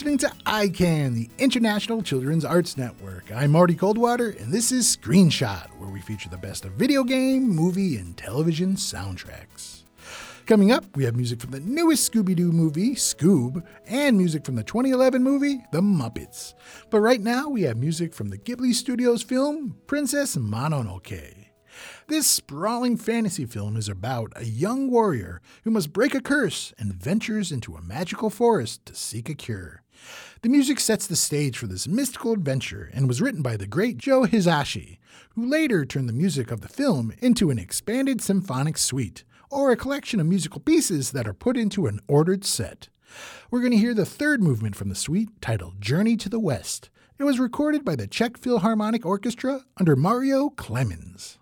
listening to ICANN, the International Children's Arts Network. I'm Marty Coldwater, and this is Screenshot, where we feature the best of video game, movie, and television soundtracks. Coming up, we have music from the newest Scooby Doo movie, Scoob, and music from the 2011 movie, The Muppets. But right now, we have music from the Ghibli Studios film, Princess Mononoke. This sprawling fantasy film is about a young warrior who must break a curse and ventures into a magical forest to seek a cure. The music sets the stage for this mystical adventure and was written by the great Joe Hisaishi, who later turned the music of the film into an expanded symphonic suite, or a collection of musical pieces that are put into an ordered set. We're going to hear the third movement from the suite titled Journey to the West. It was recorded by the Czech Philharmonic Orchestra under Mario Clemens.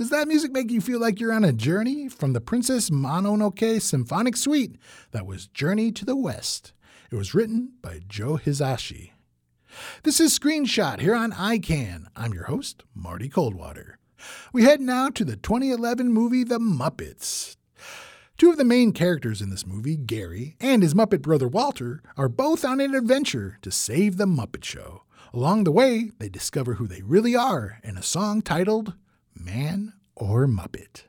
Does that music make you feel like you're on a journey from the Princess Mononoke Symphonic Suite? That was Journey to the West. It was written by Joe Hisaishi. This is Screenshot here on ICANN. I'm your host, Marty Coldwater. We head now to the 2011 movie The Muppets. Two of the main characters in this movie, Gary and his Muppet brother Walter, are both on an adventure to save the Muppet Show. Along the way, they discover who they really are in a song titled Man or Muppet.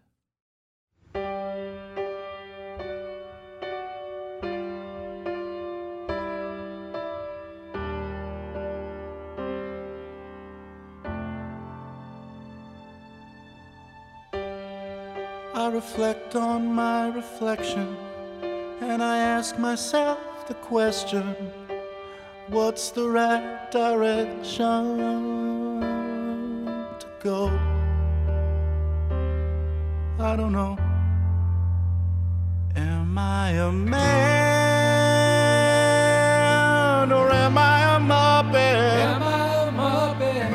I reflect on my reflection and I ask myself the question what's the right direction to go? I don't know. Am I a man or am I a muppet? Am I a Muppet?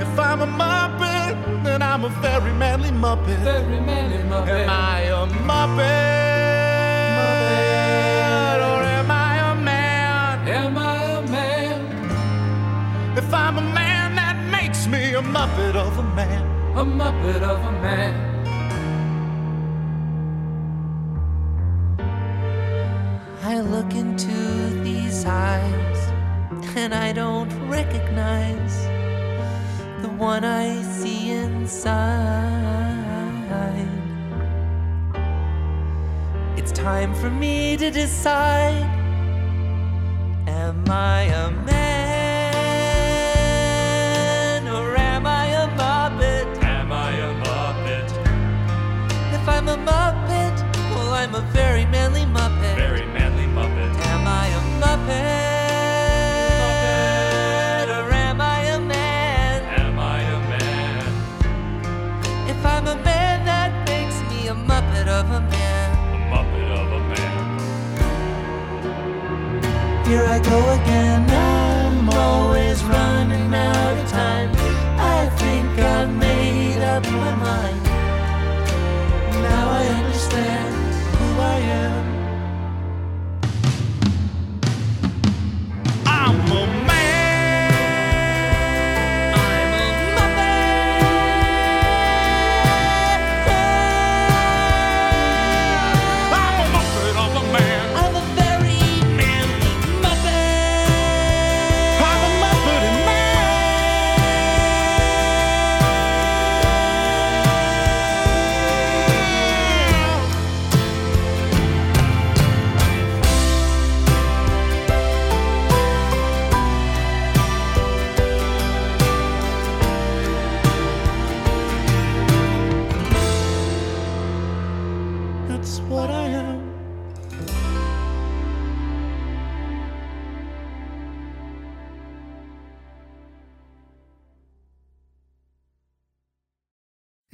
If I'm a muppet, then I'm a very manly muppet. Very manly Muppet. Am I a muppet? Or am I a man? Am I a man? If I'm a man, that makes me a muppet of a man. A Muppet of a man. Look into these eyes and I don't recognize the one I see inside. It's time for me to decide Am I a man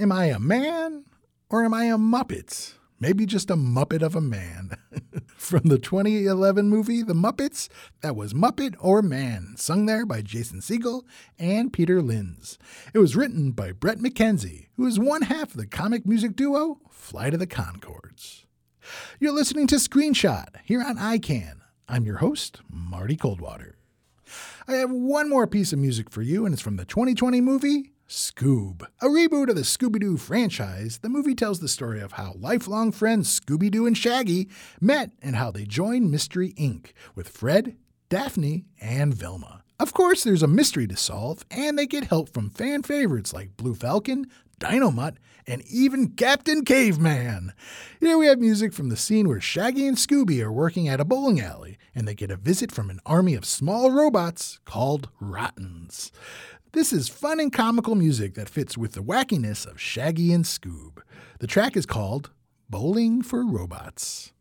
Am I a man or am I a Muppet? Maybe just a Muppet of a man. From the 2011 movie The Muppets, that was Muppet or Man, sung there by Jason Segel and Peter Linz. It was written by Bret McKenzie, who is one half of the comic music duo Flight of the Conchords. You're listening to Screenshot here on ICANN. I'm your host, Marty Coldwater. I have one more piece of music for you, and it's from the 2020 movie Scoob. A reboot of the Scooby Doo franchise, the movie tells the story of how lifelong friends Scooby Doo and Shaggy met and how they joined Mystery Inc. with Fred, Daphne, and Velma. Of course, there's a mystery to solve, and they get help from fan favorites like Blue Falcon, Dynomutt, and even Captain Caveman. Here we have music from the scene where Shaggy and Scooby are working at a bowling alley, and they get a visit from an army of small robots called Rottens. This is fun and comical music that fits with the wackiness of Shaggy and Scoob. The track is called Bowling for Robots.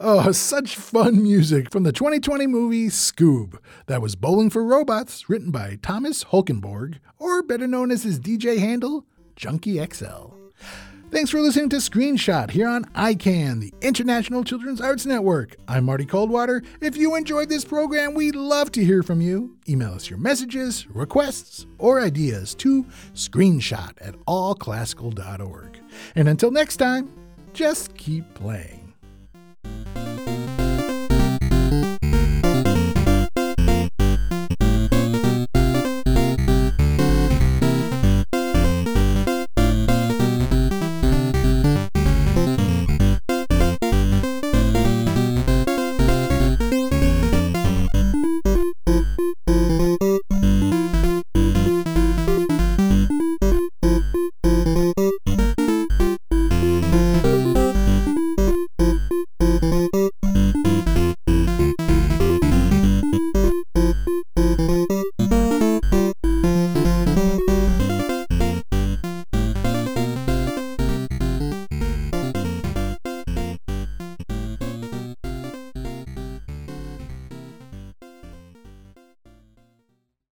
Oh, such fun music from the 2020 movie Scoob. That was Bowling for Robots, written by Thomas Holkenborg, or better known as his DJ handle, Junkie XL. Thanks for listening to Screenshot here on ICANN, the International Children's Arts Network. I'm Marty Coldwater. If you enjoyed this program, we'd love to hear from you. Email us your messages, requests, or ideas to screenshot at allclassical.org. And until next time, just keep playing.